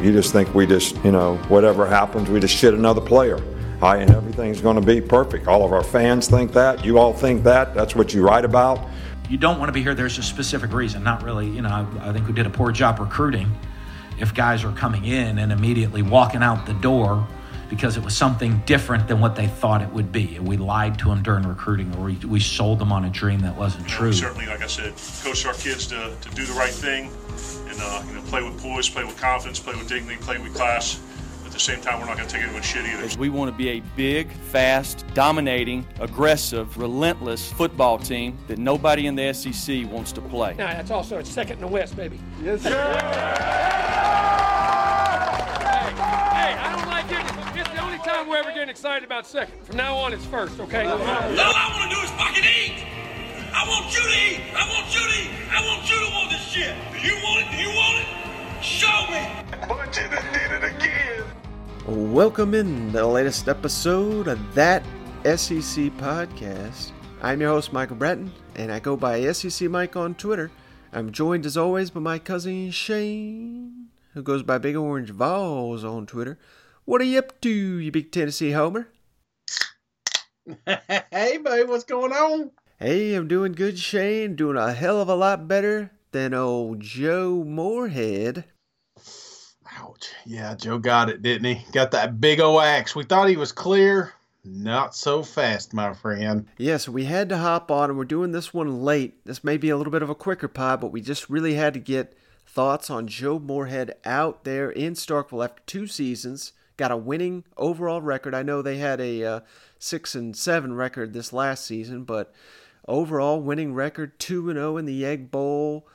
You just think we just, you know, whatever happens, we just shit another player. Hi, and everything's going to be perfect. All of our fans think that. You all think that. That's what you write about. You don't want to be here. There's a specific reason. Not really, you know, I, I think we did a poor job recruiting. If guys are coming in and immediately walking out the door because it was something different than what they thought it would be. And we lied to them during recruiting, or we, we sold them on a dream that wasn't you know, true. Certainly, like I said, coach our kids to, to do the right thing and uh, you know play with poise, play with confidence, play with dignity, play with class. At the same time, we're not going to take anyone shit either. We want to be a big, fast, dominating, aggressive, relentless football team that nobody in the SEC wants to play. Now, that's also it's second in the West, baby. Yes, sir. Hey, I don't like it. It's the only time we're ever getting excited about second. From now on, it's first, okay? All I want to do is fucking eat. I want you to eat. I want you to eat. I want you to want this shit. Do you want it? Do you want it? Show me. But you done did it again. Welcome in the latest episode of That SEC Podcast. I'm your host, Michael Bratton, and I go by SEC Mike on Twitter. I'm joined as always by my cousin Shane, who goes by Big Orange Vols on Twitter. What are you up to, you big Tennessee homer? hey, babe, what's going on? Hey, I'm doing good, Shane. Doing a hell of a lot better than old Joe Moorhead. Ouch. Yeah, Joe got it, didn't he? Got that big O axe. We thought he was clear. Not so fast, my friend. Yes, we had to hop on, and we're doing this one late. This may be a little bit of a quicker pod, but we just really had to get thoughts on Joe Moorhead out there in Starkville after two seasons. Got a winning overall record. I know they had a uh, six and seven record this last season, but overall winning record two and zero in the Egg Bowl.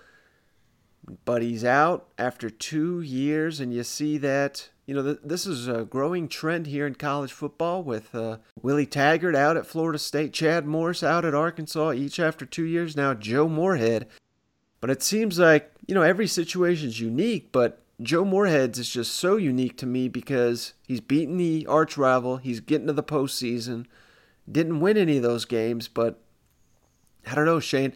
But he's out after two years, and you see that you know th- this is a growing trend here in college football with uh, Willie Taggart out at Florida State, Chad Morris out at Arkansas, each after two years. Now Joe Moorhead. But it seems like you know every situation is unique, but Joe Moorhead's is just so unique to me because he's beaten the arch rival, he's getting to the postseason, didn't win any of those games, but I don't know, Shane.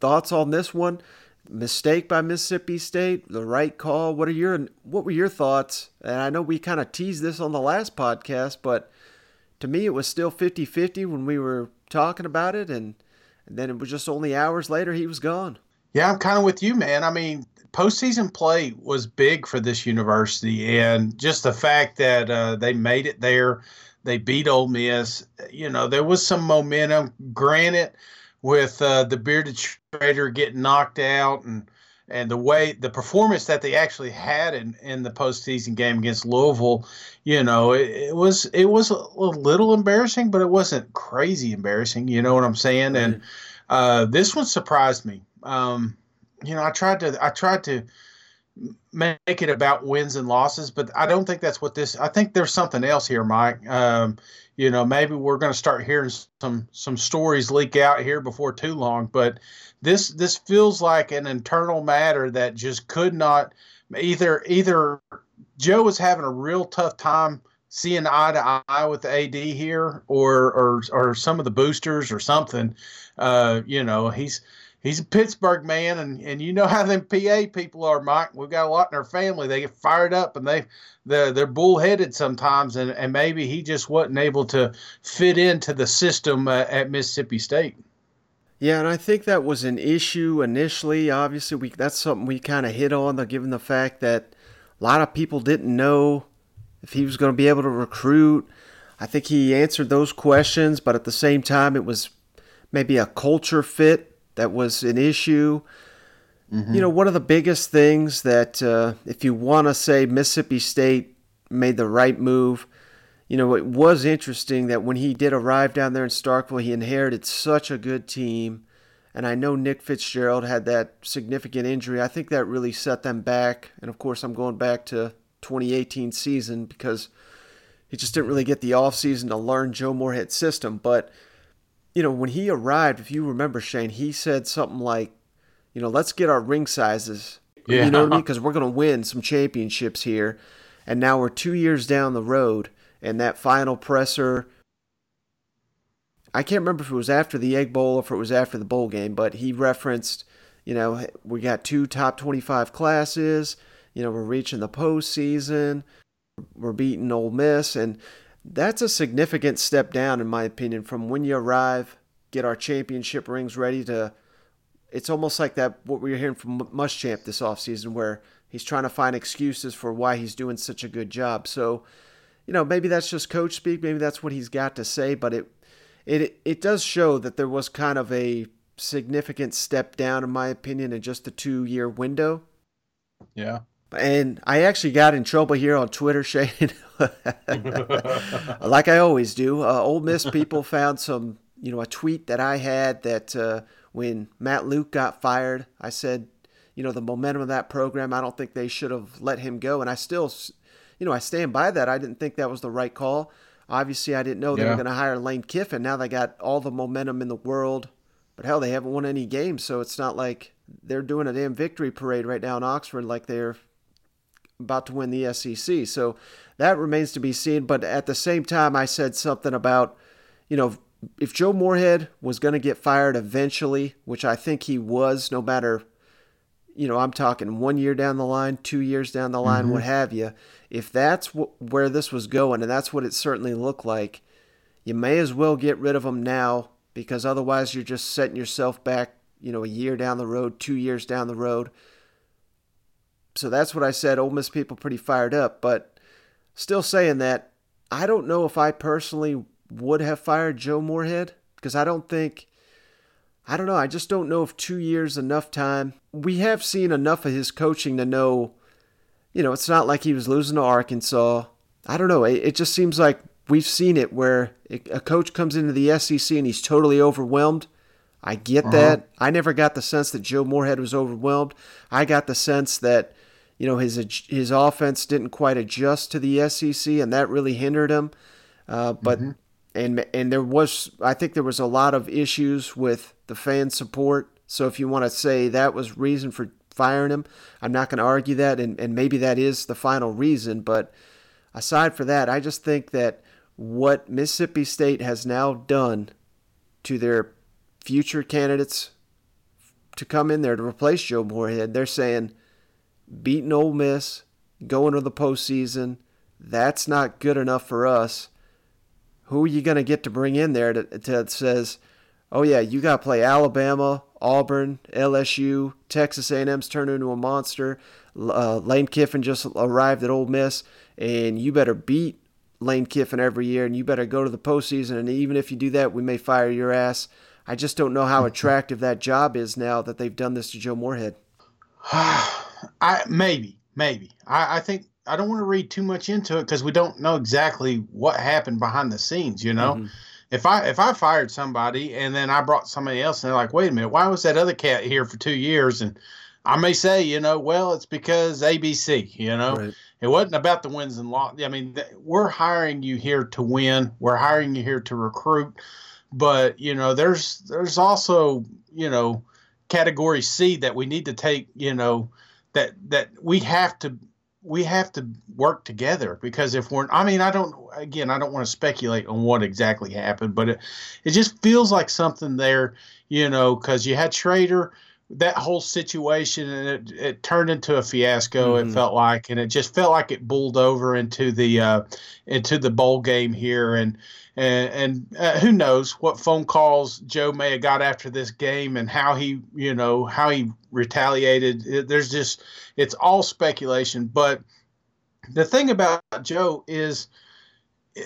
Thoughts on this one? Mistake by Mississippi State, the right call. What are your what were your thoughts? And I know we kind of teased this on the last podcast, but to me it was still 50-50 when we were talking about it and, and then it was just only hours later he was gone. Yeah, I'm kind of with you, man. I mean, postseason play was big for this university, and just the fact that uh, they made it there, they beat Ole Miss. You know, there was some momentum. Granted, with uh, the bearded trader getting knocked out and and the way the performance that they actually had in, in the postseason game against Louisville, you know, it, it was it was a little embarrassing, but it wasn't crazy embarrassing. You know what I'm saying? Right. And uh, this one surprised me. Um, you know, I tried to I tried to make it about wins and losses, but I don't think that's what this. I think there's something else here, Mike. Um, you know, maybe we're going to start hearing some some stories leak out here before too long. But this this feels like an internal matter that just could not either either Joe was having a real tough time seeing eye to eye with the AD here, or or or some of the boosters or something. Uh, you know, he's he's a Pittsburgh man, and, and you know how them PA people are, Mike. We've got a lot in our family. They get fired up, and they they're, they're bullheaded sometimes, and, and maybe he just wasn't able to fit into the system uh, at Mississippi State. Yeah, and I think that was an issue initially. Obviously, we that's something we kind of hit on, given the fact that a lot of people didn't know if he was going to be able to recruit. I think he answered those questions, but at the same time, it was maybe a culture fit that was an issue. Mm-hmm. You know, one of the biggest things that uh, if you want to say Mississippi State made the right move, you know, it was interesting that when he did arrive down there in Starkville, he inherited such a good team. And I know Nick Fitzgerald had that significant injury. I think that really set them back. And of course, I'm going back to 2018 season because he just didn't really get the offseason to learn Joe Moorhead's system. But you know, when he arrived, if you remember, Shane, he said something like, you know, let's get our ring sizes. Yeah. You know what I mean? Because we're going to win some championships here. And now we're two years down the road, and that final presser. I can't remember if it was after the Egg Bowl or if it was after the bowl game, but he referenced, you know, we got two top 25 classes. You know, we're reaching the postseason, we're beating Ole Miss, and that's a significant step down, in my opinion, from when you arrive, get our championship rings ready to. It's almost like that what we were hearing from Muschamp this offseason, where he's trying to find excuses for why he's doing such a good job. So, you know, maybe that's just coach speak, maybe that's what he's got to say, but it it it does show that there was kind of a significant step down, in my opinion, in just the two year window. Yeah. And I actually got in trouble here on Twitter, Shane, like I always do. Uh, Ole Miss people found some, you know, a tweet that I had that uh, when Matt Luke got fired, I said, you know, the momentum of that program, I don't think they should have let him go. And I still, you know, I stand by that. I didn't think that was the right call. Obviously, I didn't know they yeah. were going to hire Lane Kiffin. Now they got all the momentum in the world. But hell, they haven't won any games, so it's not like they're doing a damn victory parade right now in Oxford like they're about to win the SEC. So that remains to be seen. But at the same time, I said something about, you know, if Joe Moorhead was going to get fired eventually, which I think he was, no matter, you know, I'm talking one year down the line, two years down the line, mm-hmm. what have you. If that's wh- where this was going, and that's what it certainly looked like, you may as well get rid of him now because otherwise you're just setting yourself back, you know, a year down the road, two years down the road. So that's what I said. Ole Miss people pretty fired up, but still saying that I don't know if I personally would have fired Joe Moorhead because I don't think I don't know. I just don't know if two years enough time. We have seen enough of his coaching to know, you know, it's not like he was losing to Arkansas. I don't know. It, it just seems like we've seen it where a coach comes into the SEC and he's totally overwhelmed. I get uh-huh. that. I never got the sense that Joe Moorhead was overwhelmed. I got the sense that you know his his offense didn't quite adjust to the SEC, and that really hindered him. Uh, but mm-hmm. and and there was I think there was a lot of issues with the fan support. So if you want to say that was reason for firing him, I'm not going to argue that, and and maybe that is the final reason. But aside for that, I just think that what Mississippi State has now done to their future candidates to come in there to replace Joe Moorhead, they're saying beating Ole Miss, going to the postseason. That's not good enough for us. Who are you going to get to bring in there that, that says, oh yeah, you got to play Alabama, Auburn, LSU, Texas A&M's turned into a monster. Uh, Lane Kiffin just arrived at Ole Miss, and you better beat Lane Kiffin every year, and you better go to the postseason. And even if you do that, we may fire your ass. I just don't know how attractive that job is now that they've done this to Joe Moorhead. I maybe, maybe. I, I think I don't want to read too much into it because we don't know exactly what happened behind the scenes. You know, mm-hmm. if I if I fired somebody and then I brought somebody else and they're like, wait a minute, why was that other cat here for two years? And I may say, you know, well, it's because ABC. You know, right. it wasn't about the wins and losses. I mean, th- we're hiring you here to win. We're hiring you here to recruit. But you know, there's there's also you know category C that we need to take. You know that that we have to we have to work together because if we're I mean I don't again I don't want to speculate on what exactly happened but it it just feels like something there you know because you had Shrader that whole situation and it, it turned into a fiasco mm-hmm. it felt like and it just felt like it bulled over into the uh, into the bowl game here and and, and uh, who knows what phone calls Joe may have got after this game and how he, you know, how he retaliated. It, there's just, it's all speculation. But the thing about Joe is,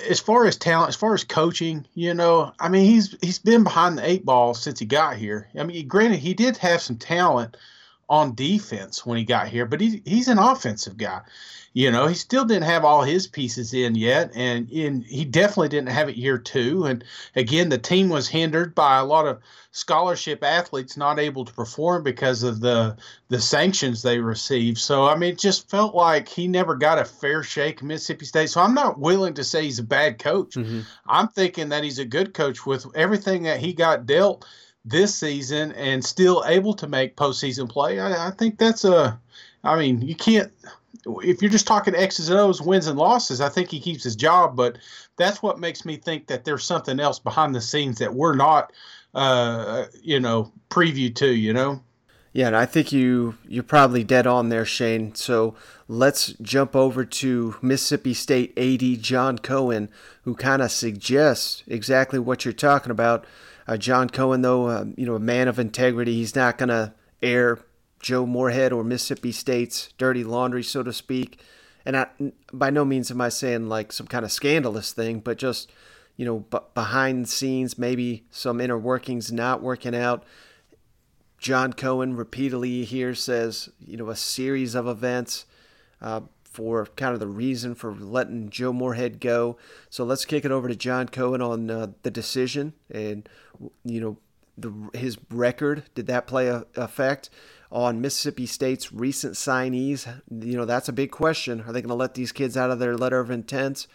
as far as talent, as far as coaching, you know, I mean, he's he's been behind the eight ball since he got here. I mean, granted, he did have some talent on defense when he got here, but he, he's an offensive guy you know, he still didn't have all his pieces in yet, and in, he definitely didn't have it year two. And again, the team was hindered by a lot of scholarship athletes not able to perform because of the the sanctions they received. So I mean, it just felt like he never got a fair shake in Mississippi State. So I'm not willing to say he's a bad coach. Mm-hmm. I'm thinking that he's a good coach with everything that he got dealt this season and still able to make postseason play. I, I think that's a. I mean, you can't if you're just talking X's and O's, wins and losses, I think he keeps his job. But that's what makes me think that there's something else behind the scenes that we're not, uh, you know, preview to. You know. Yeah, and I think you you're probably dead on there, Shane. So let's jump over to Mississippi State AD John Cohen, who kind of suggests exactly what you're talking about. Uh, John Cohen, though, uh, you know, a man of integrity, he's not going to air Joe Moorhead or Mississippi State's dirty laundry, so to speak. And I, by no means am I saying like some kind of scandalous thing, but just you know, b- behind the scenes, maybe some inner workings not working out. John Cohen repeatedly here says, you know, a series of events uh, for kind of the reason for letting Joe Moorhead go. So let's kick it over to John Cohen on uh, the decision and, you know, the, his record. Did that play a effect on Mississippi State's recent signees? You know, that's a big question. Are they going to let these kids out of their letter of intent?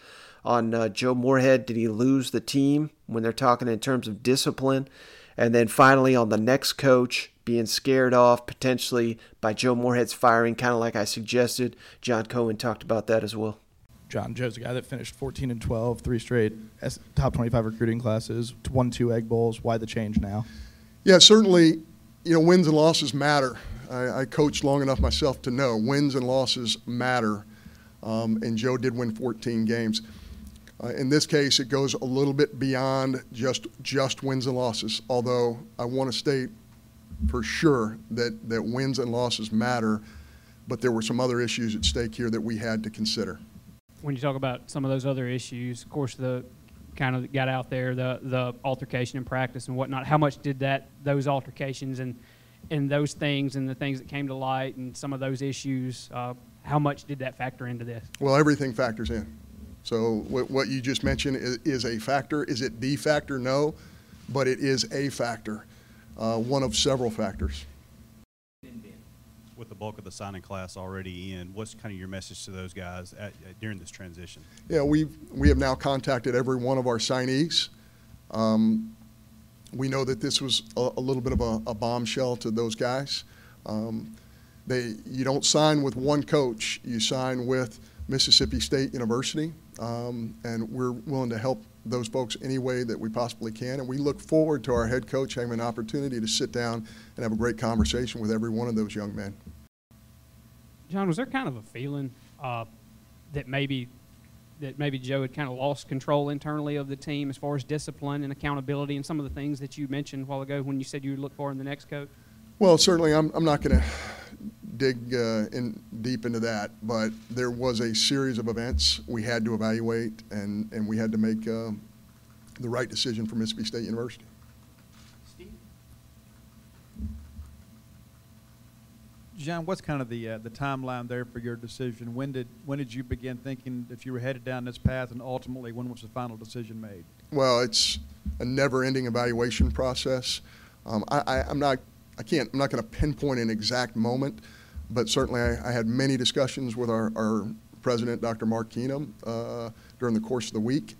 On uh, Joe Moorhead, did he lose the team when they're talking in terms of discipline? And then finally, on the next coach, being scared off potentially by Joe Moorhead's firing, kind of like I suggested. John Cohen talked about that as well. John Joe's a guy that finished 14 and 12, three straight top 25 recruiting classes, won two Egg Bowls. Why the change now? Yeah, certainly, you know, wins and losses matter. I, I coached long enough myself to know wins and losses matter. Um, and Joe did win 14 games. Uh, in this case, it goes a little bit beyond just just wins and losses. Although I want to state for sure that, that wins and losses matter, but there were some other issues at stake here that we had to consider. When you talk about some of those other issues, of course, the kind of got out there, the the altercation in practice and whatnot. How much did that those altercations and and those things and the things that came to light and some of those issues, uh, how much did that factor into this? Well, everything factors in. So what, what you just mentioned is, is a factor. Is it the factor? No, but it is a factor uh, one of several factors. With the bulk of the signing class already in, what's kind of your message to those guys at, at, during this transition? Yeah, we we have now contacted every one of our signees. Um, we know that this was a, a little bit of a, a, bombshell to those guys. Um, they, you don't sign with one coach; you sign with Mississippi State University, um, and we're willing to help those folks any way that we possibly can. And we look forward to our head coach having an opportunity to sit down and have a great conversation with every one of those young men. John, was there kind of a feeling uh, that maybe that maybe Joe had kind of lost control internally of the team as far as discipline and accountability and some of the things that you mentioned a while ago when you said you would look for in the next coach? Well, certainly, I'm, I'm not going to dig uh, in deep into that, but there was a series of events we had to evaluate, and, and we had to make uh, the right decision for Mississippi State University. Steve? John, what's kind of the uh, the timeline there for your decision? When did when did you begin thinking if you were headed down this path, and ultimately, when was the final decision made? Well, it's a never-ending evaluation process. Um, I, I, I'm not I can't, I'm not going to pinpoint an exact moment, but certainly I, I had many discussions with our, our president, Dr. Mark Keenum, uh, during the course of the week.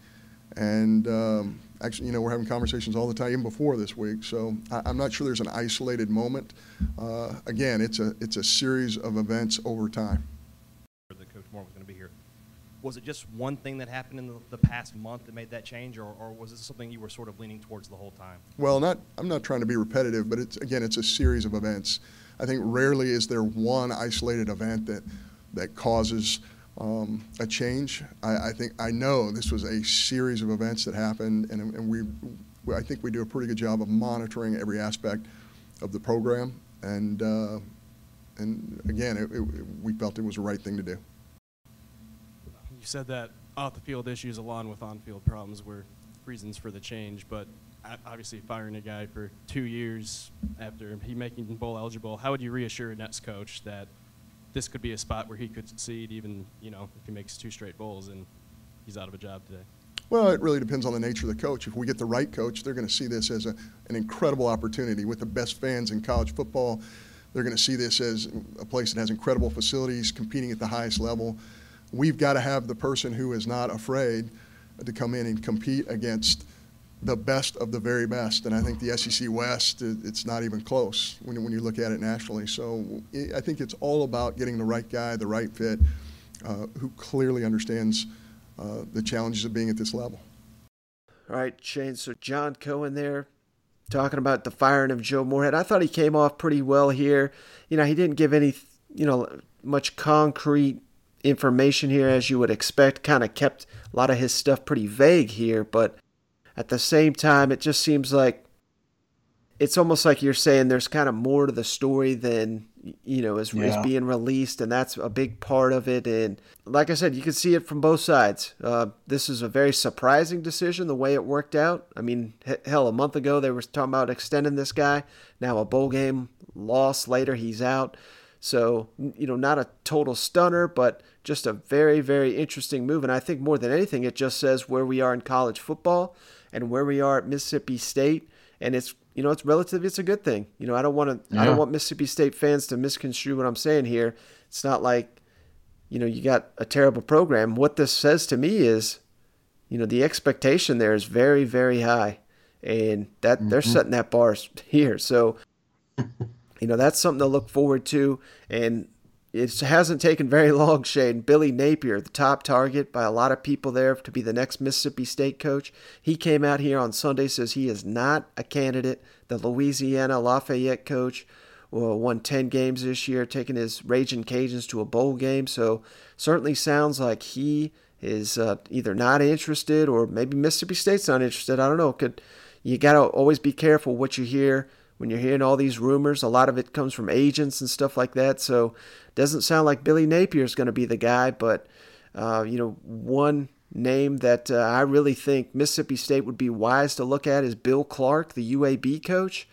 And um, actually, you know, we're having conversations all the time, even before this week. So I, am not sure there's an isolated moment. Uh, again, it's a, it's a series of events over time. The Coach Moore was going to be here was it just one thing that happened in the, the past month that made that change, or, or, was it something you were sort of leaning towards the whole time? Well, not I'm not trying to be repetitive, but it's again it's a series of events. I think rarely is there one isolated event that that causes um, a change. I, I, think I know this was a series of events that happened, and, and we I think we do a pretty good job of monitoring every aspect of the program, and uh, and again, it, it, we felt it was the right thing to do you said that off the field issues along with on field problems were reasons for the change, but obviously firing a guy for two years after he making bowl eligible, how would you reassure a Nets coach that this could be a spot where he could succeed even, you know, if he makes two straight bowls and he's out of a job today? Well, it really depends on the nature of the coach. If we get the right coach, they're going to see this as a, an incredible opportunity with the best fans in college football. They're going to see this as a place that has incredible facilities, competing at the highest level we've got to have the person who is not afraid to come in and compete against the best of the very best. And I think the SEC West, it's not even close when, when you look at it nationally. So I think it's all about getting the right guy, the right fit, uh, who clearly understands uh, the challenges of being at this level. All right, Shane. So John Cohen there talking about the firing of Joe Moorhead. I thought he came off pretty well here. You know, he didn't give any, you know, much concrete information here as you would expect. Kind of kept a lot of his stuff pretty vague here, but at the same time, it just seems like it's almost like you're saying there's kind of more to the story than you know is, yeah. is being released and that's a big part of it and like i said you can see it from both sides. Uh, this is a very surprising decision the way it worked out. I mean hell a month ago they were talking about extending this guy. Now a bowl game loss later he's out. So you know not a total stunner but just a very very interesting move and i think more than anything it just says where we are in college football and where we are at mississippi state and it's you know, it's relatively it's a good thing. You know, I don't want to yeah. I don't want Mississippi State fans to misconstrue what I'm saying here. It's not like you know, you got a terrible program. What this says to me is, you know, the expectation there is very very high and that mm-hmm. they're setting that bar here. So, you know, that's something to look forward to and it hasn't taken very long, Shane. Billy Napier, the top target by a lot of people there to be the next Mississippi State coach, he came out here on Sunday says he is not a candidate. The Louisiana Lafayette coach won 10 games this year, taking his Raging Cajuns to a bowl game. So certainly sounds like he is uh, either not interested or maybe Mississippi State's not interested. I don't know. Could you got to always be careful what you hear when you're hearing all these rumors. A lot of it comes from agents and stuff like that. So doesn't sound like Billy Napier is going to be the guy, but uh, you know, one name that uh, I really think Mississippi State would be wise to look at is Bill Clark, the UAB coach.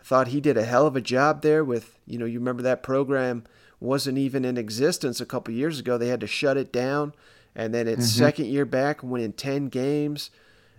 I thought he did a hell of a job there with, you know, you remember that program wasn't even in existence a couple years ago. They had to shut it down. And then its mm-hmm. second year back, winning 10 games.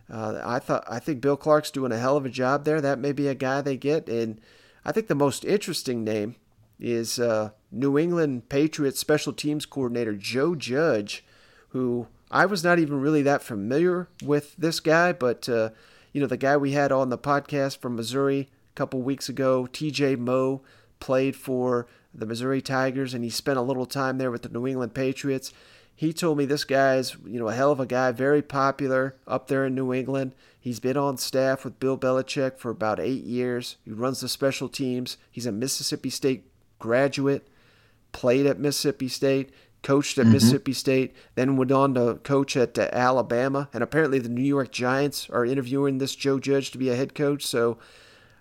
Uh, I thought I think Bill Clark's doing a hell of a job there. That may be a guy they get, and I think the most interesting name is uh, New England Patriots special teams coordinator Joe Judge, who I was not even really that familiar with this guy, but uh, you know the guy we had on the podcast from Missouri a couple weeks ago, T.J. Moe, played for the Missouri Tigers, and he spent a little time there with the New England Patriots. He told me this guy's, you know, a hell of a guy, very popular up there in New England. He's been on staff with Bill Belichick for about eight years. He runs the special teams. He's a Mississippi State graduate, played at Mississippi State, coached at mm-hmm. Mississippi State, then went on to coach at uh, Alabama. And apparently, the New York Giants are interviewing this Joe Judge to be a head coach. So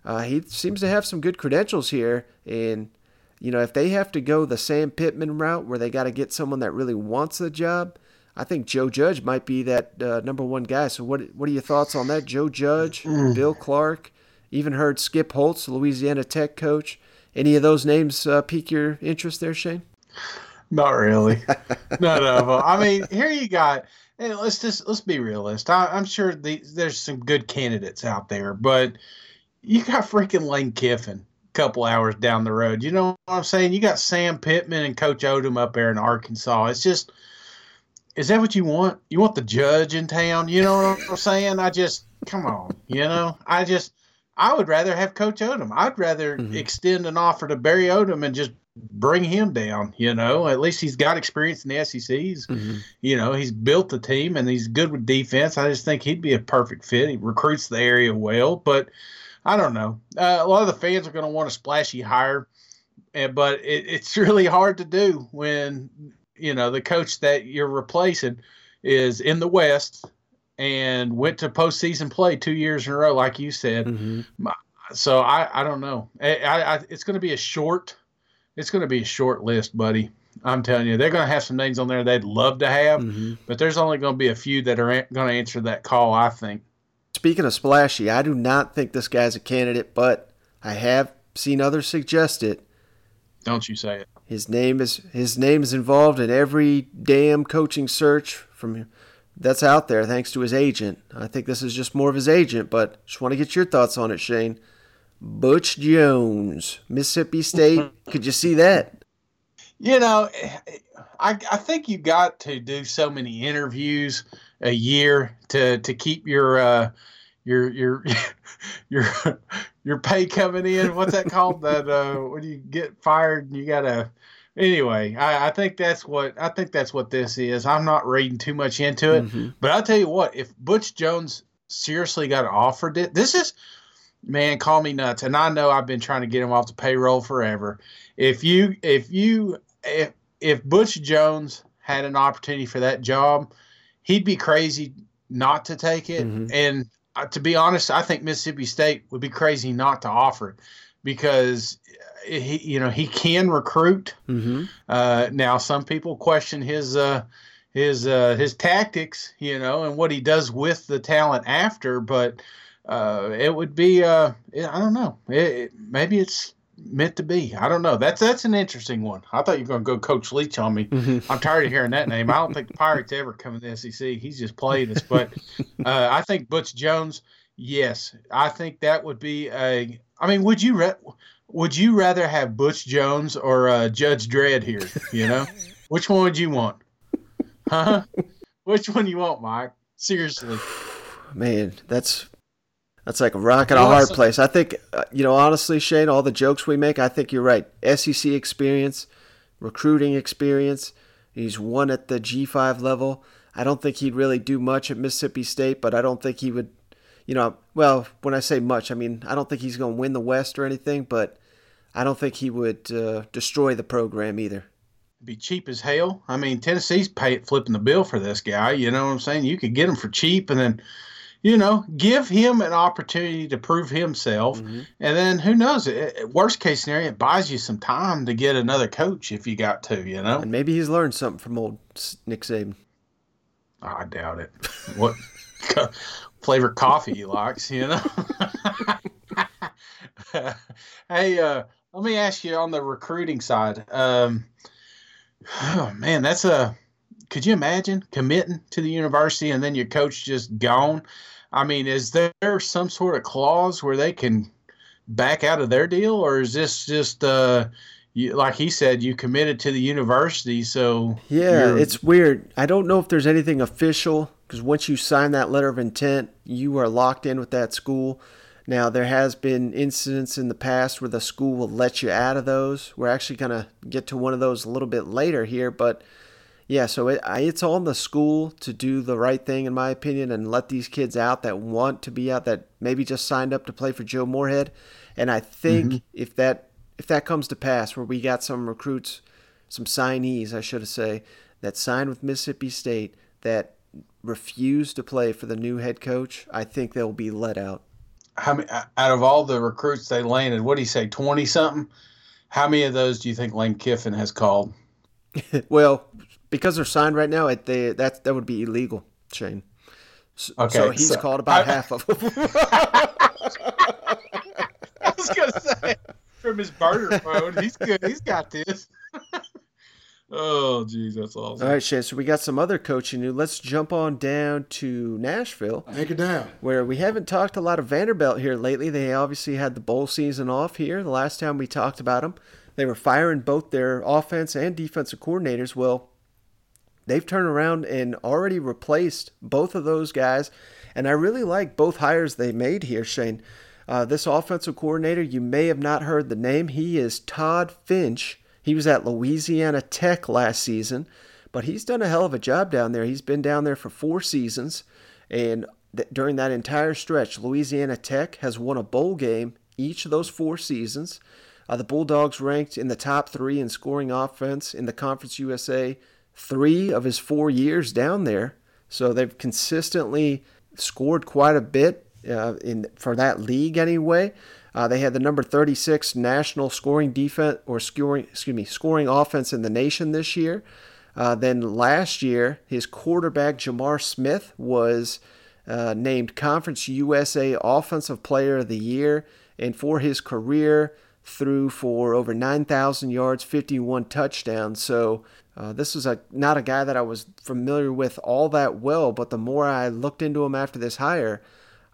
uh, he seems to have some good credentials here. And you know, if they have to go the Sam Pittman route where they got to get someone that really wants the job, I think Joe Judge might be that uh, number one guy. So, what what are your thoughts on that? Joe Judge, mm. Bill Clark, even heard Skip Holtz, Louisiana Tech coach. Any of those names uh, pique your interest there, Shane? Not really. None of them. I mean, here you got. And let's just let's be realistic. I, am sure the, there's some good candidates out there, but you got freaking Lane Kiffin couple hours down the road. You know what I'm saying? You got Sam Pittman and Coach Odom up there in Arkansas. It's just, is that what you want? You want the judge in town? You know what I'm saying? I just, come on. You know, I just, I would rather have Coach Odom. I'd rather mm-hmm. extend an offer to Barry Odom and just bring him down. You know, at least he's got experience in the SECs. Mm-hmm. You know, he's built the team and he's good with defense. I just think he'd be a perfect fit. He recruits the area well, but I don't know. Uh, a lot of the fans are going to want a splashy hire, and, but it, it's really hard to do when you know the coach that you're replacing is in the West and went to postseason play two years in a row, like you said. Mm-hmm. So I, I don't know. I, I, it's going to be a short. It's going to be a short list, buddy. I'm telling you, they're going to have some names on there they'd love to have, mm-hmm. but there's only going to be a few that are going to answer that call. I think. Speaking of splashy, I do not think this guy's a candidate, but I have seen others suggest it. Don't you say it. His name is his name is involved in every damn coaching search from that's out there thanks to his agent. I think this is just more of his agent, but just want to get your thoughts on it, Shane. Butch Jones, Mississippi State. Could you see that? You know, I I think you got to do so many interviews a year to to keep your uh, your your your your pay coming in. What's that called? that uh, when you get fired, you gotta. Anyway, I, I think that's what I think that's what this is. I'm not reading too much into it, mm-hmm. but I'll tell you what: if Butch Jones seriously got offered it, this is man, call me nuts. And I know I've been trying to get him off the payroll forever. If you, if you, if, if Butch Jones had an opportunity for that job, he'd be crazy not to take it. Mm-hmm. And uh, to be honest, I think Mississippi State would be crazy not to offer it because he, you know, he can recruit. Mm-hmm. Uh, now, some people question his uh, his uh, his tactics, you know, and what he does with the talent after. But uh, it would be, uh, I don't know, it, it, maybe it's meant to be. I don't know. That's that's an interesting one. I thought you were going to go Coach Leach on me. I'm tired of hearing that name. I don't think the Pirates ever come in the SEC. He's just played us. But uh, I think Butch Jones. Yes, I think that would be a. I mean, would you re- would you rather have Butch Jones or uh, Judge Dredd here? You know, which one would you want? Huh? Which one you want, Mike? Seriously. Man, that's that's like a rock and a hard place. I think, uh, you know, honestly, Shane, all the jokes we make, I think you're right. SEC experience, recruiting experience. He's won at the G5 level. I don't think he'd really do much at Mississippi State, but I don't think he would, you know, well, when I say much, I mean, I don't think he's going to win the West or anything, but I don't think he would uh, destroy the program either. be cheap as hell. I mean, Tennessee's pay, flipping the bill for this guy. You know what I'm saying? You could get him for cheap, and then, you know, give him an opportunity to prove himself. Mm-hmm. And then who knows? It, worst case scenario, it buys you some time to get another coach if you got to. You know, And maybe he's learned something from old Nick Saban. I doubt it. What flavor coffee he likes? You know. hey, uh, let me ask you on the recruiting side. Um, oh man, that's a. Could you imagine committing to the university and then your coach just gone? I mean, is there some sort of clause where they can back out of their deal, or is this just uh, you, like he said, you committed to the university, so Yeah, it's weird. I don't know if there's anything official because once you sign that letter of intent, you are locked in with that school. Now, there has been incidents in the past where the school will let you out of those. We're actually going to get to one of those a little bit later here, but yeah, so it, I- it's on the school to do the right thing, in my opinion, and let these kids out that want to be out, that maybe just signed up to play for Joe Moorhead. And I think Mhm. if that if that comes to pass, where we got some recruits, some signees, I should say, that signed with Mississippi State that refuse to play for the new head coach, I think they'll be let out. how many out of all the recruits they landed? What do you say, twenty something? How many of those do you think Lane Kiffin has called? well, because they're signed right now, it, they that that would be illegal, Shane. S- Okay, so he's so- called about I- half of them. I was gonna say from his burner phone, he's good. He's got this. oh, geez, that's awesome. All right, Shane. So we got some other coaching news. Let's jump on down to Nashville. Take it down. Where we haven't talked a lot of Vanderbilt here lately. They obviously had the bowl season off here. The last time we talked about them, they were firing both their offense and defensive coordinators. Well, they've turned around and already replaced both of those guys. And I really like both hires they made here, Shane. Uh, this offensive coordinator, you may have not heard the name. He is Todd Fitch. He was at Louisiana Tech last season, but he's done a hell of a job down there. He's been down there for four seasons, and th- during that entire stretch, Louisiana Tech has won a bowl game each of those four seasons. Uh, the Bulldogs ranked in the top three in scoring offense in the Conference USA three of his four years down there. So they've consistently scored quite a bit uh, in for that league anyway. Uh, they had the number 36 national scoring defense or scoring excuse me scoring offense in the nation this year. Uh, then last year, his quarterback J'Mar Smith was uh, named Conference USA Offensive Player of the Year, and for his career, threw for over 9,000 yards, 51 touchdowns. So uh, this was a not a guy that I was familiar with all that well, but the more I looked into him after this hire,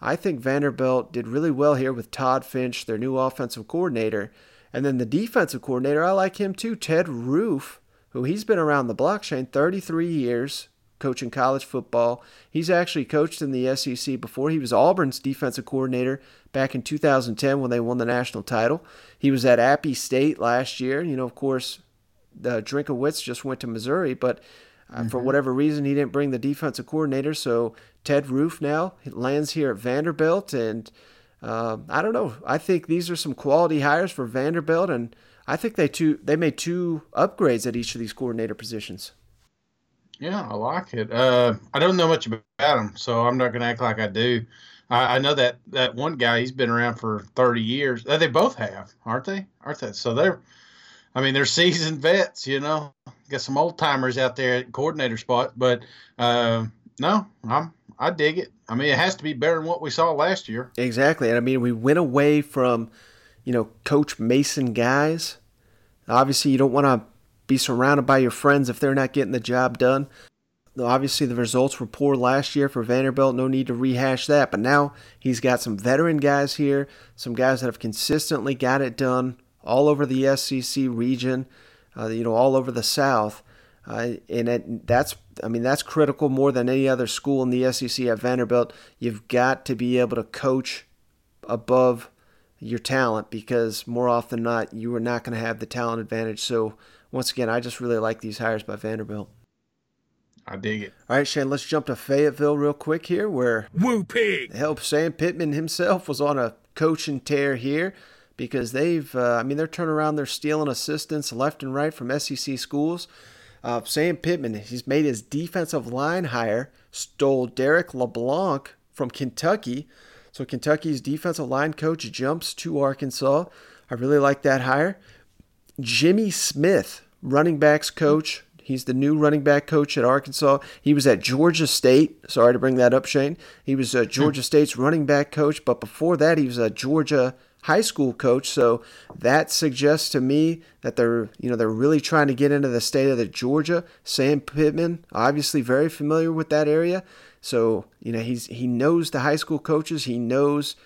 I think Vanderbilt did really well here with Todd Fitch, their new offensive coordinator. And then the defensive coordinator, I like him too, Ted Roof, who he's been around the block, Shane, 33 years coaching college football. He's actually coached in the SEC before. He was Auburn's defensive coordinator back in 2010 when they won the national title. He was at Appy State last year. You know, of course, the Drinkwitz just went to Missouri, but uh, for Mhm. whatever reason, he didn't bring the defensive coordinator. So Ted Roof now lands here at Vanderbilt, and uh, I don't know. I think these are some quality hires for Vanderbilt, and I think they two they made two upgrades at each of these coordinator positions. Yeah, I like it. Uh, I don't know much about him, so I'm not going to act like I do. I, I, know that that one guy. He's been around for 30 years. Uh, they both have, aren't they? Aren't they? So they're, I mean, they're seasoned vets. You know, got some old timers out there at coordinator spot. But uh, no, I'm I dig it. I mean, it has to be better than what we saw last year. Exactly, and I mean, we went away from, you know, Coach Mason guys. Obviously, you don't want to be surrounded by your friends if they're not getting the job done. Obviously, the results were poor last year for Vanderbilt. No need to rehash that. But now he's got some veteran guys here, some guys that have consistently got it done all over the SEC region, uh, you know, all over the South. Uh, and it, that's, I mean, that's critical more than any other school in the SEC at Vanderbilt. You've got to be able to coach above your talent because more often than not, you are not going to have the talent advantage. So, once again, I just really like these hires by Vanderbilt. I dig it. All right, Shane, let's jump to Fayetteville real quick here, where Woo Pig help Sam Pittman himself was on a coaching tear here because they've, uh, I mean, they're turning around, they're stealing assistants left and right from SEC schools. Uh, Sam Pittman, he's made his defensive line hire, stole Derrick LeBlanc from Kentucky. So Kentucky's defensive line coach jumps to Arkansas. I really like that hire. Jimmy Smith, running backs coach. He's the new running back coach at Arkansas. He was at Georgia State. Sorry to bring that up, Shane. He was a Georgia State's running back coach, but before that, he was a Georgia high school coach. So that suggests to me that they're, you know, they're really trying to get into the state of the Georgia. Sam Pittman, obviously very familiar with that area. So, you know, he's he knows the high school coaches. He knows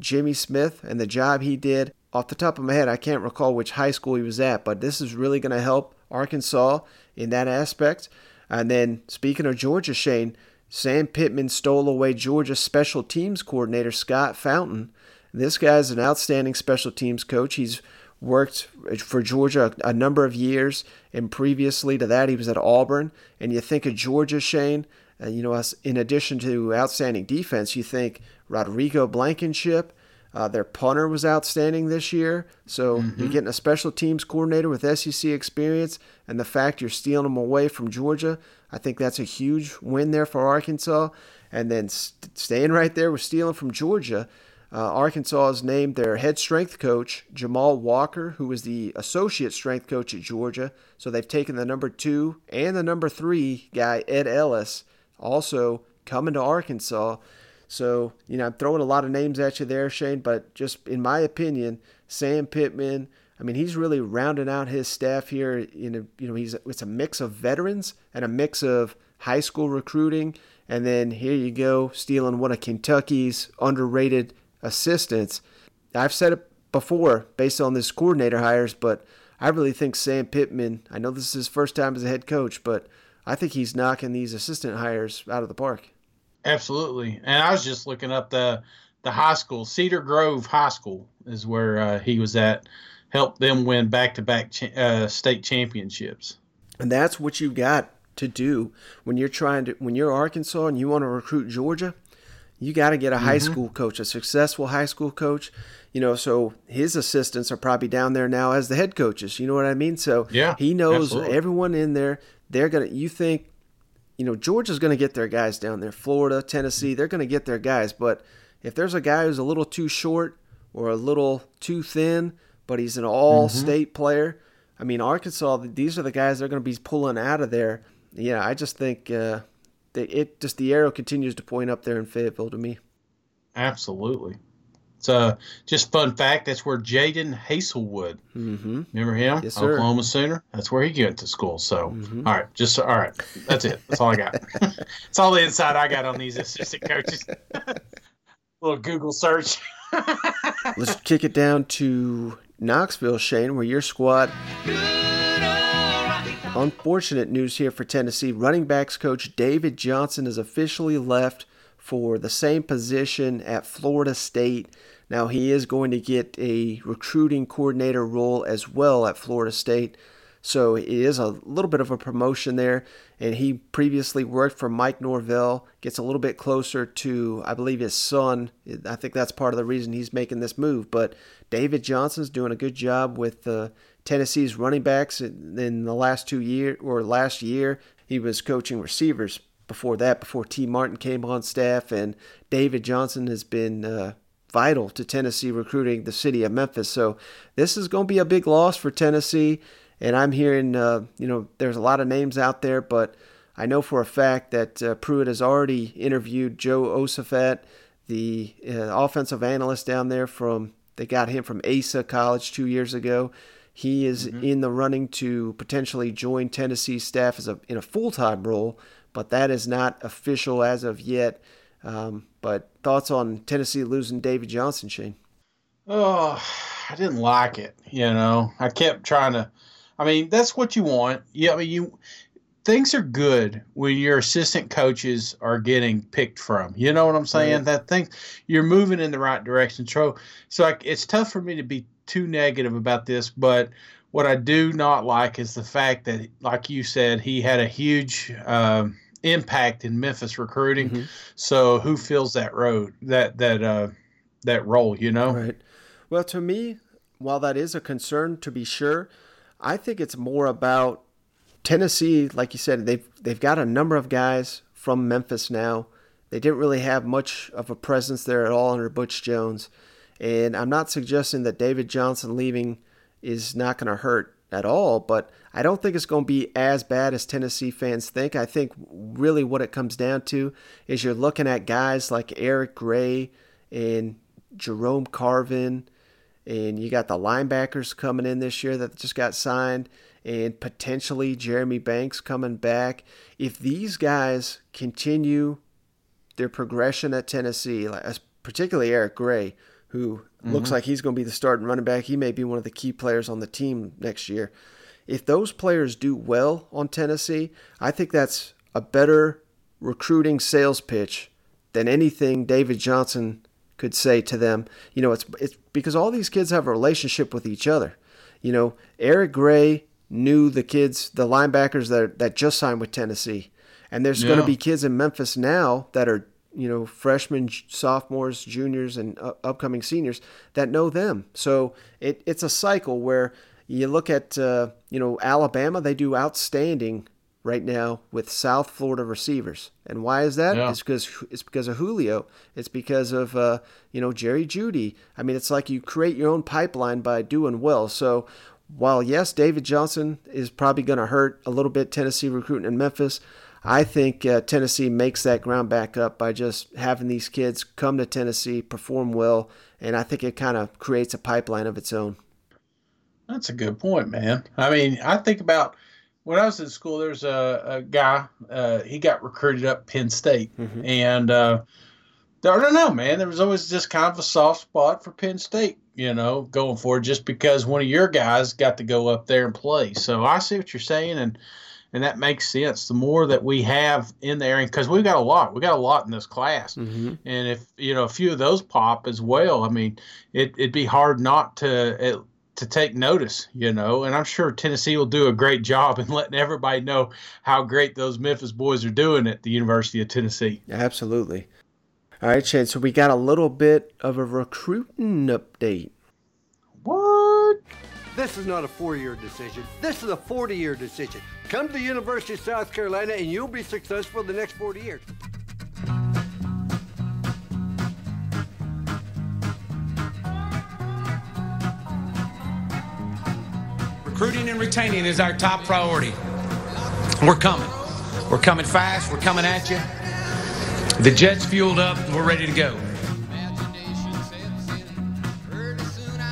Jimmy Smith and the job he did off the top of my head, I can't recall which high school he was at, but this is really going to help Arkansas in that aspect. And then, speaking of Georgia, Shane, Sam Pittman stole away Georgia special teams coordinator Scott Fountain. This guy's an outstanding special teams coach. He's worked for Georgia a number of years, and previously to that, he was at Auburn. And you think of Georgia, Shane, uh, you know, in addition to outstanding defense, you think Rodrigo Blankenship uh, their punter was outstanding this year. So mm-hmm. you're getting a special teams coordinator with SEC experience, and the fact you're stealing them away from Georgia, I think that's a huge win there for Arkansas. And then st- staying right there with stealing from Georgia, uh, Arkansas has named their head strength coach, Jamil Walker, who was the associate strength coach at Georgia. So they've taken the number two and the number three guy, Ed Ellis, also coming to Arkansas. So, you know, I'm throwing a lot of names at you there, Shane, but just in my opinion, Sam Pittman, I mean, he's really rounding out his staff here. In a, you know, he's it's a mix of veterans and a mix of high school recruiting, and then here you go stealing one of Kentucky's underrated assistants. I've said it before based on this coordinator hires, but I really think Sam Pittman. I know this is his first time as a head coach, but I think he's knocking these assistant hires out of the park. Absolutely. And I was just looking up the the high school, Cedar Grove High School is where uh, he was at. Helped them win back to back state championships. And that's what you got to do when you're trying to when you're Arkansas and you want to recruit Georgia. You got to get a high mm-hmm. school coach, a successful high school coach. You know, so his assistants are probably down there now as the head coaches. You know what I mean? So yeah, he knows absolutely. everyone in there. They're gonna. You think you know, Georgia's going to get their guys down there. Florida, Tennessee, they're going to get their guys. But if there's a guy who's a little too short or a little too thin, but he's an all state mm-hmm. player, I mean, Arkansas, these are the guys they're going to be pulling out of there. Yeah, I just think uh, it just the arrow continues to point up there in Fayetteville to me. Absolutely. It's uh, just fun fact. That's where Jadon Haselwood. Mm-hmm. Remember him? Yes, sir. Oklahoma Sooner. That's where he went to school. So, mm-hmm. all right, just all right. That's it. That's all I got. That's all the insight I got on these assistant coaches. A little Google search. Let's kick it down to Knoxville, Shane, where your squad. Unfortunate news here for Tennessee. Running backs coach David Johnson has officially left for the same position at Florida State. Now, he is going to get a recruiting coordinator role as well at Florida State. So it is a little bit of a promotion there. And he previously worked for Mike Norvell, gets a little bit closer to, I believe, his son. I think that's part of the reason he's making this move. But David Johnson's doing a good job with uh, Tennessee's running backs in, the last two years or last year. He was coaching receivers before that, before Tee Martin came on staff, and David Johnson has been uh, vital to Tennessee recruiting the city of Memphis. So this is going to be a big loss for Tennessee. And I'm hearing, uh, you know, there's a lot of names out there, but I know for a fact that uh, Pruitt has already interviewed Joe Osovet, the uh, offensive analyst down there from, they got him from Asa College two years ago. He is mm-hmm. in the running to potentially join Tennessee staff as a, in a full time role but that is not official as of yet. Um, but thoughts on Tennessee losing David Johnson, Shane? Oh, I didn't like it. You know, I kept trying to. I mean, that's what you want. Yeah, I mean, you things are good when your assistant coaches are getting picked from. You know what I'm saying? That thing you're moving in the right direction. So, so I, it's tough for me to be too negative about this, but what I do not like is the fact that, like you said, he had a huge. Um, impact in Memphis recruiting. Mm-hmm. So who fills that road that that uh, that role? You know. Right. Well, to me, while that is a concern to be sure, I think it's more about Tennessee. Like you said, they've they've got a number of guys from Memphis now. They didn't really have much of a presence there at all under Butch Jones. And I'm not suggesting that David Johnson leaving is not going to hurt at all, but I don't think it's going to be as bad as Tennessee fans think. I think really what it comes down to is you're looking at guys like Eric Gray and Jerome Carvin, and you got the linebackers coming in this year that just got signed, and potentially Jeremy Banks coming back. If these guys continue their progression at Tennessee, particularly Eric Gray, who mm-hmm. looks like he's going to be the starting running back, he may be one of the key players on the team next year if those players do well on Tennessee, I think that's a better recruiting sales pitch than anything David Johnson could say to them. You know, it's it's because all these kids have a relationship with each other. You know, Eric Gray knew the kids, the linebackers that that just signed with Tennessee, and there's yeah. going to be kids in Memphis now that are you know freshmen, sophomores, juniors, and uh, upcoming seniors that know them. So it it's a cycle where you look at uh, you know Alabama; they do outstanding right now with South Florida receivers. And why is that? Yeah. It's because it's because of Julio. It's because of uh, you know Jerry Jeudy. I mean, it's like you create your own pipeline by doing well. So while yes, David Johnson is probably going to hurt a little bit Tennessee recruiting in Memphis. I think uh, Tennessee makes that ground back up by just having these kids come to Tennessee, perform well, and I think it kind of creates a pipeline of its own. That's a good point, man. I mean, I think about when I was in school. There's a, a guy. Uh, he got recruited up Penn State, mm-hmm. and uh, I don't know, man. There was always just kind of a soft spot for Penn State, you know, going forward, just because one of your guys got to go up there and play. So I see what you're saying, and and that makes sense. The more that we have in there, because we've got a lot, we got a lot in this class, mm-hmm. and if you know a few of those pop as well, I mean, it, it'd be hard not to. It, to take notice, you know, and I'm sure Tennessee will do a great job in letting everybody know how great those Memphis boys are doing at the University of Tennessee. Absolutely. All right, Shane. So we got a little bit of a recruiting update. What? This is not a four-year decision. This is a 40-year decision. Come to the University of South Carolina, and you'll be successful the next 40 years. Recruiting and retaining is our top priority. We're coming. We're coming fast. We're coming at you. The jet's fueled up. We're ready to go.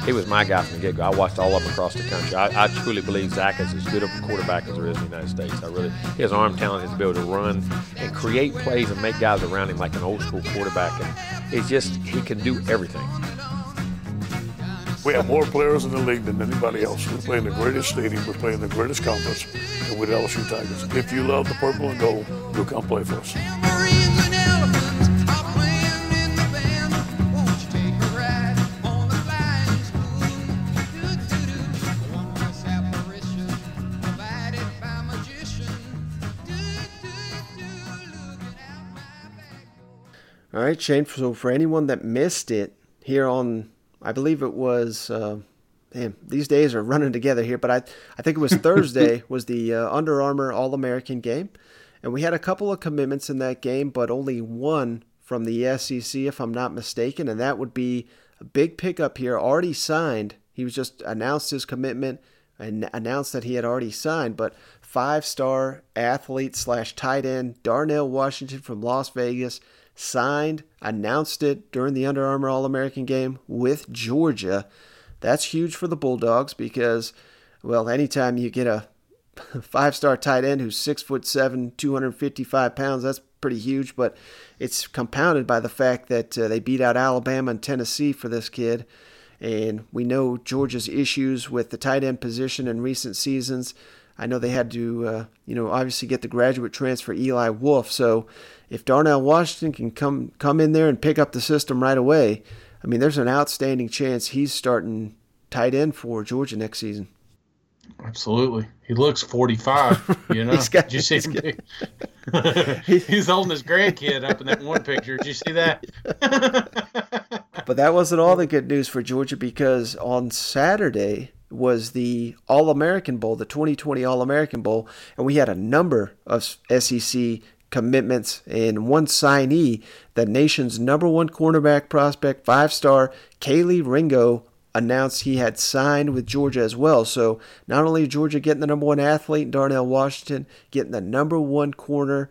He was my guy from the get-go. I watched all of them across the country. I, I, truly believe Zach is as good of a quarterback as there is in the United States. I really, his arm talent, his ability to run and create plays and make guys around him like an old school quarterback. And it's just he can do everything. We have more players in the league than anybody else. We play in the greatest stadium. We play in the greatest conference, and we're the LSU Tigers. If you love the purple and gold, you'll come play for us. All right, Shane. So for anyone that missed it here on, I believe it was. Uh, damn, these days are running together here, but I I think it was Thursday was the uh, Under Armour All American game, and we had a couple of commitments in that game, but only one from the SEC, if I'm not mistaken, and that would be a big pickup here, already signed. He was just announced his commitment and announced that he had already signed, but five-star athlete slash tight end Darnell Washington from Las Vegas signed, announced it during the Under Armour All American game with Georgia. That's huge for the Bulldogs because, well, anytime you get a five star tight end who's six foot seven, 255 pounds, that's pretty huge. But it's compounded by the fact that uh, they beat out Alabama and Tennessee for this kid. And we know Georgia's issues with the tight end position in recent seasons. I know they had to, uh, you know, obviously get the graduate transfer Eli Wolf. So if Darnell Washington can come come in there and pick up the system right away, I mean, there's an outstanding chance he's starting tight end for Georgia next season. Absolutely, he looks 45. You know, got, did you see him? he's holding his grandkid up in that one picture. Did you see that? but that wasn't all the good news for Georgia because on Saturday was the All American Bowl, the 2020 All American Bowl, and we had a number of SEC commitments and one signee, the nation's number one cornerback prospect, five star Kelee Ringo, announced he had signed with Georgia as well. So not only Georgia getting the number one athlete, Darnell Washington, getting the number one corner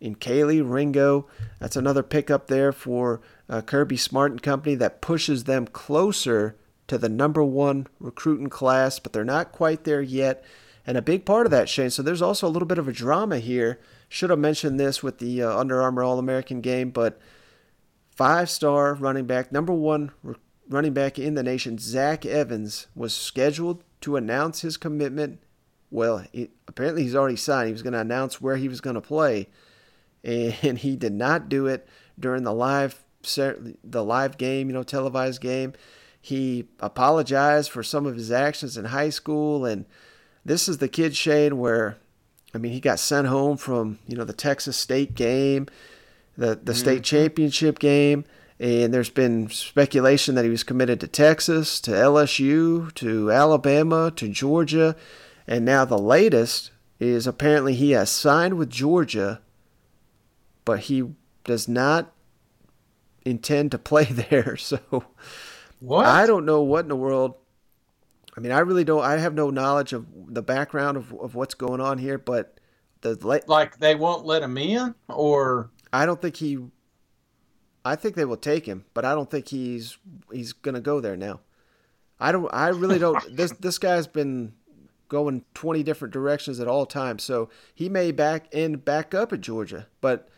in Kelee Ringo. That's another pickup there for uh, Kirby Smart and Company that pushes them closer to the number one recruiting class, but they're not quite there yet. And a big part of that, Shane. So there's also a little bit of a drama here. Should have mentioned this with the uh, Under Armour All American game, but five star running back, number one re- running back in the nation, Zach Evans, was scheduled to announce his commitment. Well, he, apparently he's already signed. He was going to announce where he was going to play, and he did not do it during the live the live game, you know, televised game. He apologized for some of his actions in high school, and this is the kid Shane where, I mean, he got sent home from you know the Texas State game, the the state Mm-hmm. championship game, and there's been speculation that he was committed to Texas, to LSU, to Alabama, to Georgia, and now the latest is apparently he has signed with Georgia, but he does not intend to play there. So What? I don't know what in the world. I mean, I really don't. I have no knowledge of the background of, of what's going on here, but the like they won't let him in, or I don't think he. I think they will take him, but I don't think he's he's gonna go there now. I don't. I really don't. this this guy's been going twenty different directions at all times, so he may back end back up at Georgia. But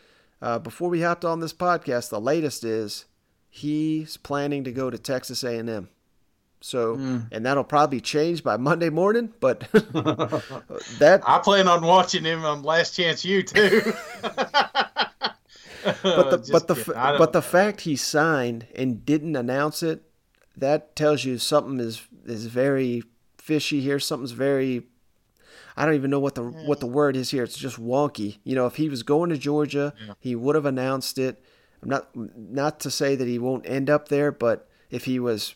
uh, before we hopped on this podcast, the latest is he's planning to go to Texas A and M. So, hmm. and that'll probably change by Monday morning. But that I plan on watching him on Last Chance U too. but the Just but the kidding. f- I but the fact he signed and didn't announce it, that tells you something is is very fishy here. Something's very I don't even know what the what the hmm. word is here. It's just wonky. You know, if he was going to Georgia, he would have announced it. I'm not not to say that he won't end up there, but if he was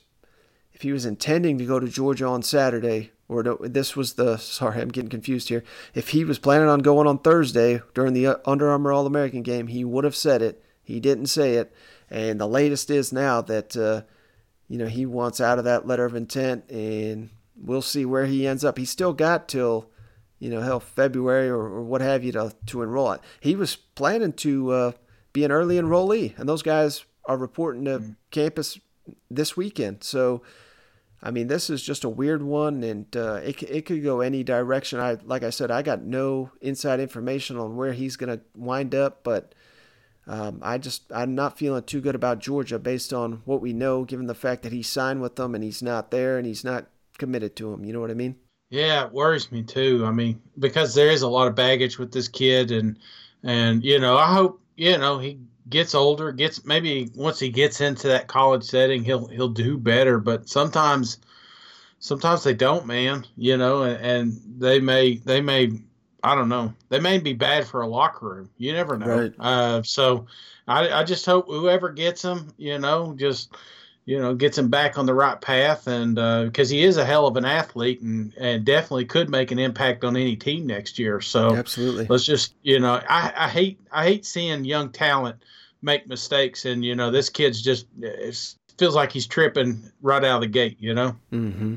if he was intending to go to Georgia on Saturday, or no, this was the sorry, I'm getting confused here. If he was planning on going on Thursday during the uh, Under Armour All American game, he would have said it. He didn't say it, and the latest is now that uh, you know he wants out of that letter of intent, and we'll see where he ends up. He's still got till you know hell February or, or what have you to to enroll. He was planning to uh, be an early enrollee, and those guys are reporting to campus this weekend. So. I mean, this is just a weird one, and uh, it it could go any direction. I like I said, I got no inside information on where he's going to wind up, but um, I just I'm not feeling too good about Georgia based on what we know, given the fact that he signed with them and he's not there and he's not committed to them. You know what I mean? Yeah, it worries me too. I mean, because there is a lot of baggage with this kid, and and you know, I hope you know he gets older, gets maybe once he gets into that college setting, he'll he'll do better. But sometimes, sometimes they don't, man. You know, and, and they may they may I don't know. They may be bad for a locker room. You never know. Right. Uh, so I, I just hope whoever gets him, you know, just you know, gets him back on the right path, and because he is a hell of an athlete, and and definitely could make an impact on any team next year. So Absolutely. let's just you know, I, I hate I hate seeing young talent make mistakes, and you know, this kid's just feels like he's tripping right out of the gate. You know. Mm-hmm.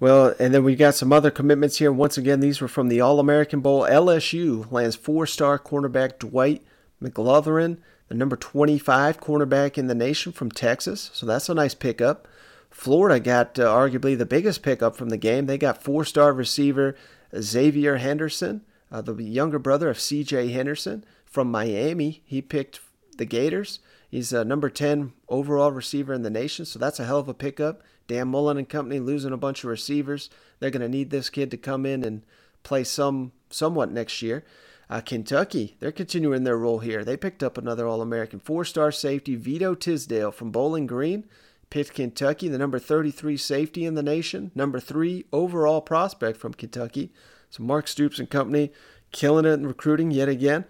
Well, and then we got some other commitments here. Once again, these were from the All American Bowl. LSU lands four star cornerback Dwight McGlothern, the number 25 cornerback in the nation from Texas. So that's a nice pickup. Florida got uh, arguably the biggest pickup from the game. They got four star receiver Xzavier Henderson, uh, the younger brother of CJ Henderson from Miami. He picked the Gators. He's a number 10 overall receiver in the nation, so that's a hell of a pickup. Dan Mullen and company losing a bunch of receivers. They're going to need this kid to come in and play some somewhat next year. Uh, Kentucky, they're continuing their role here. They picked up another All American four star safety, Vito Tisdale from Bowling Green. Picked Kentucky, the number 33 safety in the nation, number three overall prospect from Kentucky. So Mark Stoops and company killing it in recruiting yet again.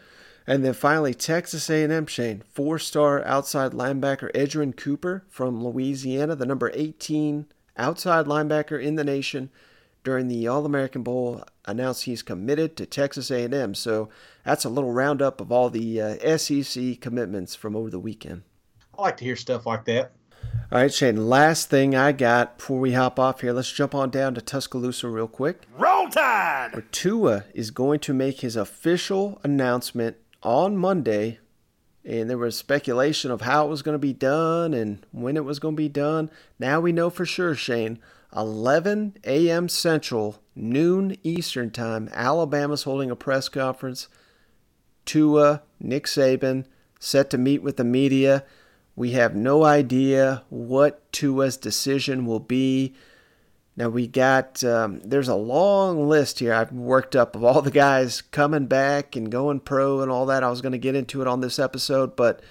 And then finally, Texas A&M Shane, four-star outside linebacker Edgerrin Cooper from Louisiana, the number 18 outside linebacker in the nation. During the All-American Bowl, announced he's committed to Texas A&M. So that's a little roundup of all the uh, SEC commitments from over the weekend. I like to hear stuff like that. All right, Shane. Last thing I got before we hop off here, let's jump on down to Tuscaloosa real quick. Roll Tide! Where Tua is going to make his official announcement on Monday, and there was speculation of how it was going to be done and when it was going to be done. Now we know for sure, Shane. 11 a.m. Central, noon Eastern Time. Alabama's holding a press conference. Tua, Nick Saban, set to meet with the media. We have no idea what Tua's decision will be. Now we got um, there's a long list here I've worked up of all the guys coming back and going pro and all that. I was going to get into it on this episode, but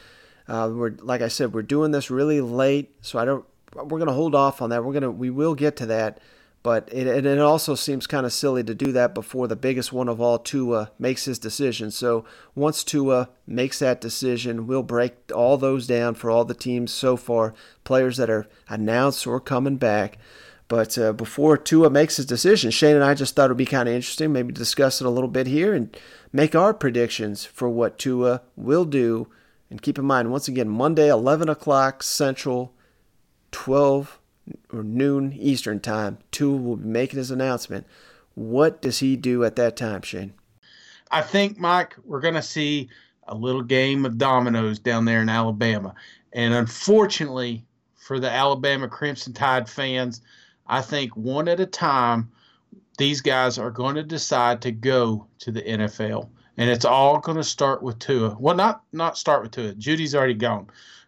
uh, we're like I said, we're doing this really late, so I don't. We're going to hold off on that. We're gonna we will get to that, but it it, it also seems kind of silly to do that before the biggest one of all, Tua, makes his decision. So once Tua makes that decision, we'll break all those down for all the teams so far, players that are announced or coming back. But uh, before Tua makes his decision, Shane and I just thought it would be kind of interesting, maybe discuss it a little bit here and make our predictions for what Tua will do. And keep in mind, once again, Monday, 11 o'clock Central, 12 or noon Eastern time, Tua will be making his announcement. What does he do at that time, Shane? I think, Mike, we're going to see a little game of dominoes down there in Alabama. And unfortunately for the Alabama Crimson Tide fans, I think one at a time, these guys are going to decide to go to the NFL, and it's all going to start with Tua. Well, not not start with Tua. Jeudy's already gone,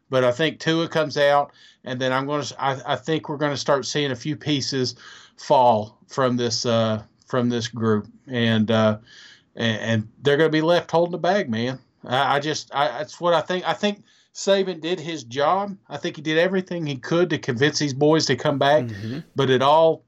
but I think Tua comes out, and then I'm going to. I, I think we're going to start seeing a few pieces fall from this uh, from this group, and uh, and, and they're going to be left holding the bag, man. I, I just I, that's what I think. I think. Saban did his job. I think he did everything he could to convince these boys to come back, Mm-hmm. but it all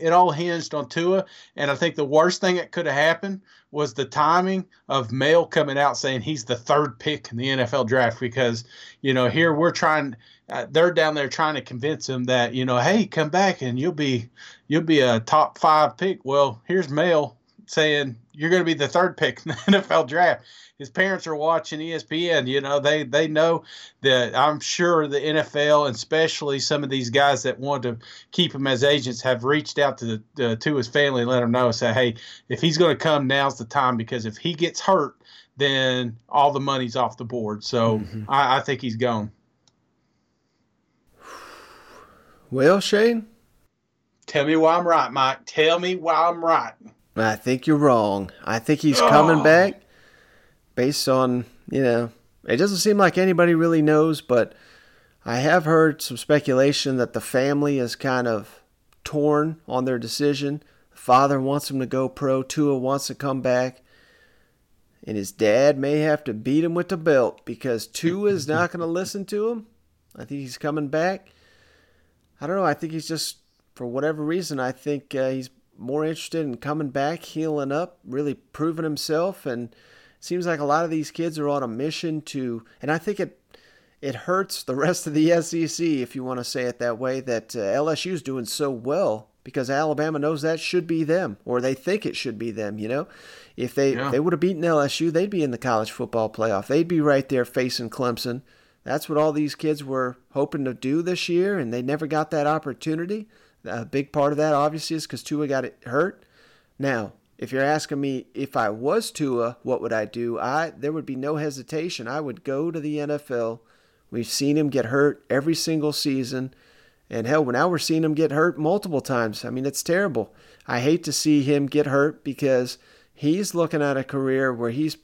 it all hinged on Tua. And I think the worst thing that could have happened was the timing of Mel coming out saying he's the third pick in the NFL draft because you know here we're trying. Uh, they're down there trying to convince him that you know, hey, come back and you'll be you'll be a top five pick. Well, here's Mel saying you're going to be the third pick in the NFL draft his parents are watching ESPN. You know, they they know that I'm sure the NFL and especially some of these guys that want to keep him as agents have reached out to the uh, to his family and let him know, say, hey, if he's going to come, now's the time because if he gets hurt, then all the money's off the board. So I, I think he's gone. Well, Shane, Tell me why I'm right, Mike. Tell me why I'm right. I think you're wrong. I think he's coming Oh. back based on, you know, it doesn't seem like anybody really knows, but I have heard some speculation that the family is kind of torn on their decision. The father wants him to go pro, Tua wants to come back, and his dad may have to beat him with the belt because Tua is not going to listen to him. I think he's coming back. I don't know. I think he's just, for whatever reason, I think uh, he's more interested in coming back, healing up, really proving himself. And it seems like a lot of these kids are on a mission to, and I think it it hurts the rest of the SEC, if you want to say it that way, that uh, LSU is doing so well because Alabama knows that should be them, or they think it should be them. You know, if they Yeah. if they would have beaten LSU, they'd be in the college football playoff. They'd be right there facing Clemson. That's what all these kids were hoping to do this year, and they never got that opportunity. A big part of that, obviously, is because Tua got it hurt. Now, if you're asking me if I was Tua, what would I do? I there would be no hesitation. I would go to the NFL. We've seen him get hurt every single season. And hell, now we're seeing him get hurt multiple times. I mean, it's terrible. I hate to see him get hurt because he's looking at a career where he's,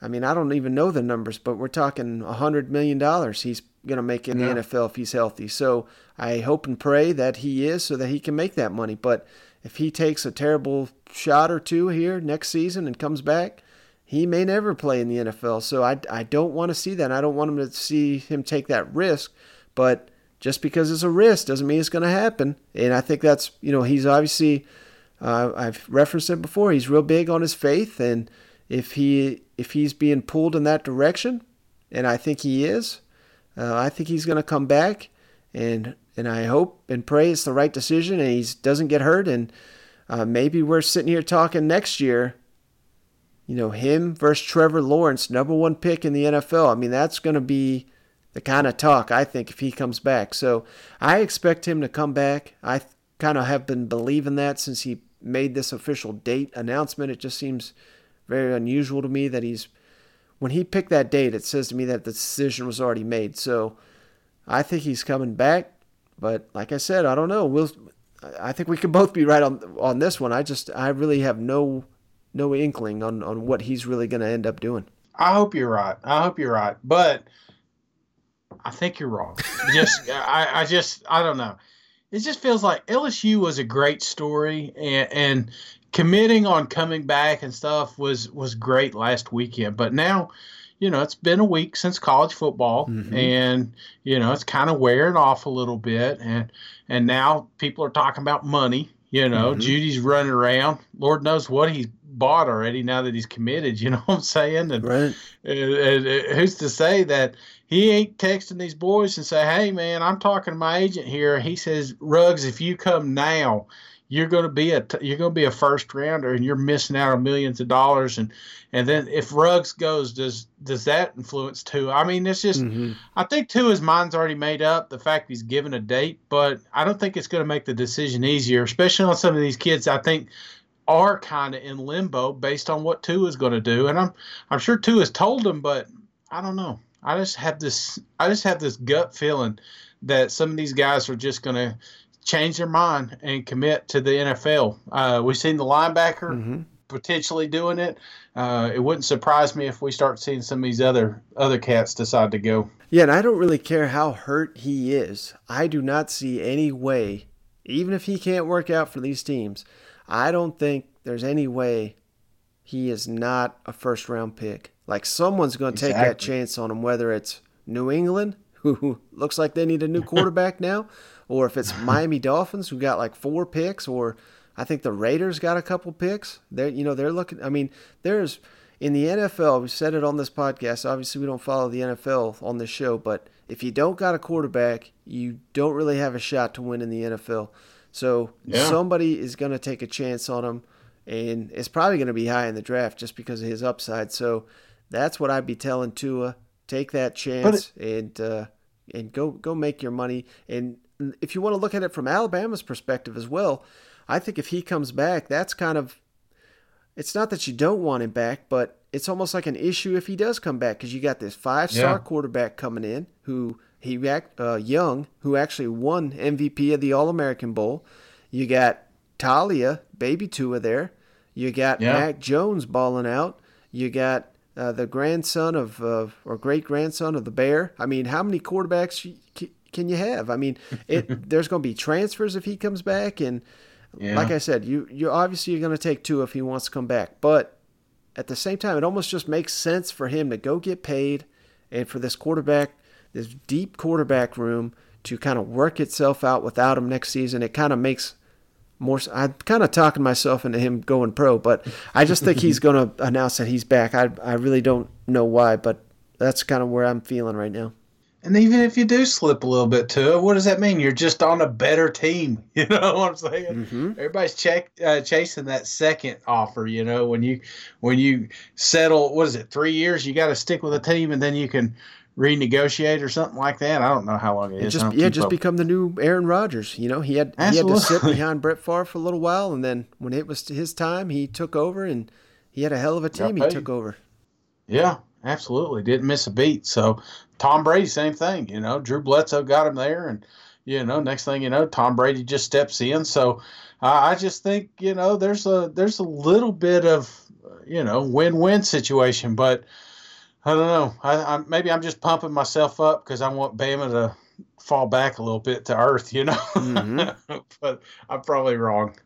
I mean, I don't even know the numbers, but we're talking a $100 million he's going to make in Yeah. the NFL if he's healthy. So I hope and pray that he is so that he can make that money. But if he takes a terrible shot or two here next season and comes back, he may never play in the NFL. So I, I don't want to see that. I don't want him to see him take that risk. But just because it's a risk doesn't mean it's going to happen. And I think that's, you know, he's obviously, uh, I've referenced it before, he's real big on his faith. And if he if he's being pulled in that direction, and I think he is, uh, I think he's going to come back. And and I hope and pray it's the right decision and he doesn't get hurt. And uh, maybe we're sitting here talking next year you know, him versus Trevor Lawrence, number one pick in the NFL. I mean, that's going to be the kind of talk I think if he comes back. So I expect him to come back. I kind of have been believing that since he made this official date announcement. It just seems very unusual to me that he's when he picked that date. It says to me that the decision was already made. So I think he's coming back. But like I said, I don't know. We'll. I think we could both be right on on this one. I just I really have no no inkling on, on what he's really going to end up doing. I hope you're right. I hope you're right, but I think you're wrong. Just I, I just I don't know. It just feels like LSU was a great story, and, and committing on coming back and stuff was was great last weekend. But now, you know, it's been a week since college football, Mhm. and you know it's kind of wearing off a little bit, and and now people are talking about money. You know, Mhm. Jeudy's running around. Lord knows what he's bought already now that he's committed. You know what I'm saying? And, Right. and- and- and who's to say that he ain't texting these boys and say, "Hey, man, I'm talking to my agent here." He says, "Ruggs, if you come now, you're going to be a you're going to be a first rounder, and you're missing out on millions of dollars." And and then if Ruggs goes, does does that influence Tua? I mean, it's just. Mhm. I think Tua his mind's already made up. The fact he's given a date, but I don't think it's going to make the decision easier, especially on some of these kids. I think are kind of in limbo based on what Tua is going to do, and I'm I'm sure Tua has told them, but I don't know. I just have this I just have this gut feeling that some of these guys are just going to change their mind and commit to the NFL. Uh, we've seen the linebacker Mm-hmm. potentially doing it. Uh, it wouldn't surprise me if we start seeing some of these other other cats decide to go. Yeah, and I don't really care how hurt he is. I do not see any way, even if he can't work out for these teams, I don't think there's any way he is not a first round pick. Like someone's going to take that chance on him, whether it's New England, who looks like they need a new quarterback now, or if it's Miami Dolphins, who got like four picks, or I think the Raiders got a couple picks. They're you know they're looking. I mean, there's in the NFL. We said it on this podcast. Obviously, we don't follow the NFL on this show, but if you don't got a quarterback, you don't really have a shot to win in the NFL. So Yeah. somebody is going to take a chance on him, and it's probably going to be high in the draft just because of his upside. So that's what I'd be telling Tua: take that chance and uh, and go go make your money. And if you want to look at it from Alabama's perspective as well, I think if he comes back, that's kind of it's not that you don't want him back, but it's almost like an issue if he does come back because you got this five star Yeah. quarterback coming in who he uh, young who actually won MVP of the All American Bowl. You got Taulia, baby Tua there. You got Yeah. Mac Jones balling out. You got uh, the grandson of uh, or great grandson of the Bear. I mean, how many quarterbacks can you have? I mean, it there's going to be transfers if he comes back, and Yeah. like I said, you you obviously you're going to take Tua if he wants to come back, but at the same time, it almost just makes sense for him to go get paid, and for this quarterback, this deep quarterback room to kind of work itself out without him next season. It kind of makes more. I'm kind of talking myself into him going pro, but I just think he's going to announce that he's back. I I really don't know why, but that's kind of where I'm feeling right now. And even if you do slip a little bit to it, what does that mean? You're just on a better team. You know what I'm saying? Mm-hmm. Everybody's check, uh, chasing that second offer. You know, when you when you settle, what is it? Three years, you got to stick with a team, and then you can renegotiate or something like that. I don't know how long it is. just yeah, just up. become the new Aaron Rodgers. You know, he had he had to sit behind Brett Favre for a little while, and then when it was his time, he took over, and he had a hell of a team. He took over. Yeah, absolutely. Didn't miss a beat. So Tom Brady, same thing. You know, Drew Bledsoe got him there, and you know, next thing you know, Tom Brady just steps in. So uh, I just think you know, there's a there's a little bit of you know win-win situation, but I don't know. I, I maybe I'm just pumping myself up because I want Bama to fall back a little bit to earth. You know, Mm-hmm. but I'm probably wrong.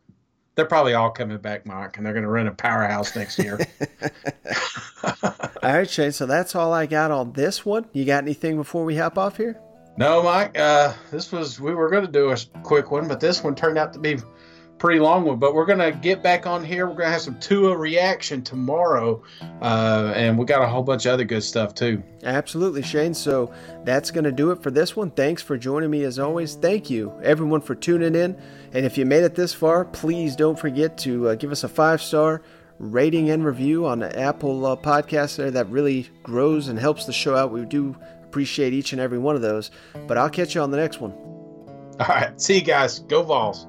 They're probably all coming back, Mike, and they're going to run a powerhouse next year. All right, Shane. So that's all I got on this one. You got anything before we hop off here? No, Mike. Uh, this was we were going to do a quick one, but this one turned out to be pretty long one. But we're going to get back on here. We're going to have some Tua reaction tomorrow, uh, and we got a whole bunch of other good stuff too. Absolutely, Shane. So that's going to do it for this one. Thanks for joining me as always. Thank you, everyone, for tuning in. And if you made it this far, please don't forget to uh, give us a five star rating and review on the Apple uh, podcast there. That really grows and helps the show out. We do appreciate each and every one of those. But I'll catch you on the next one. All right, see you guys. Go Vols.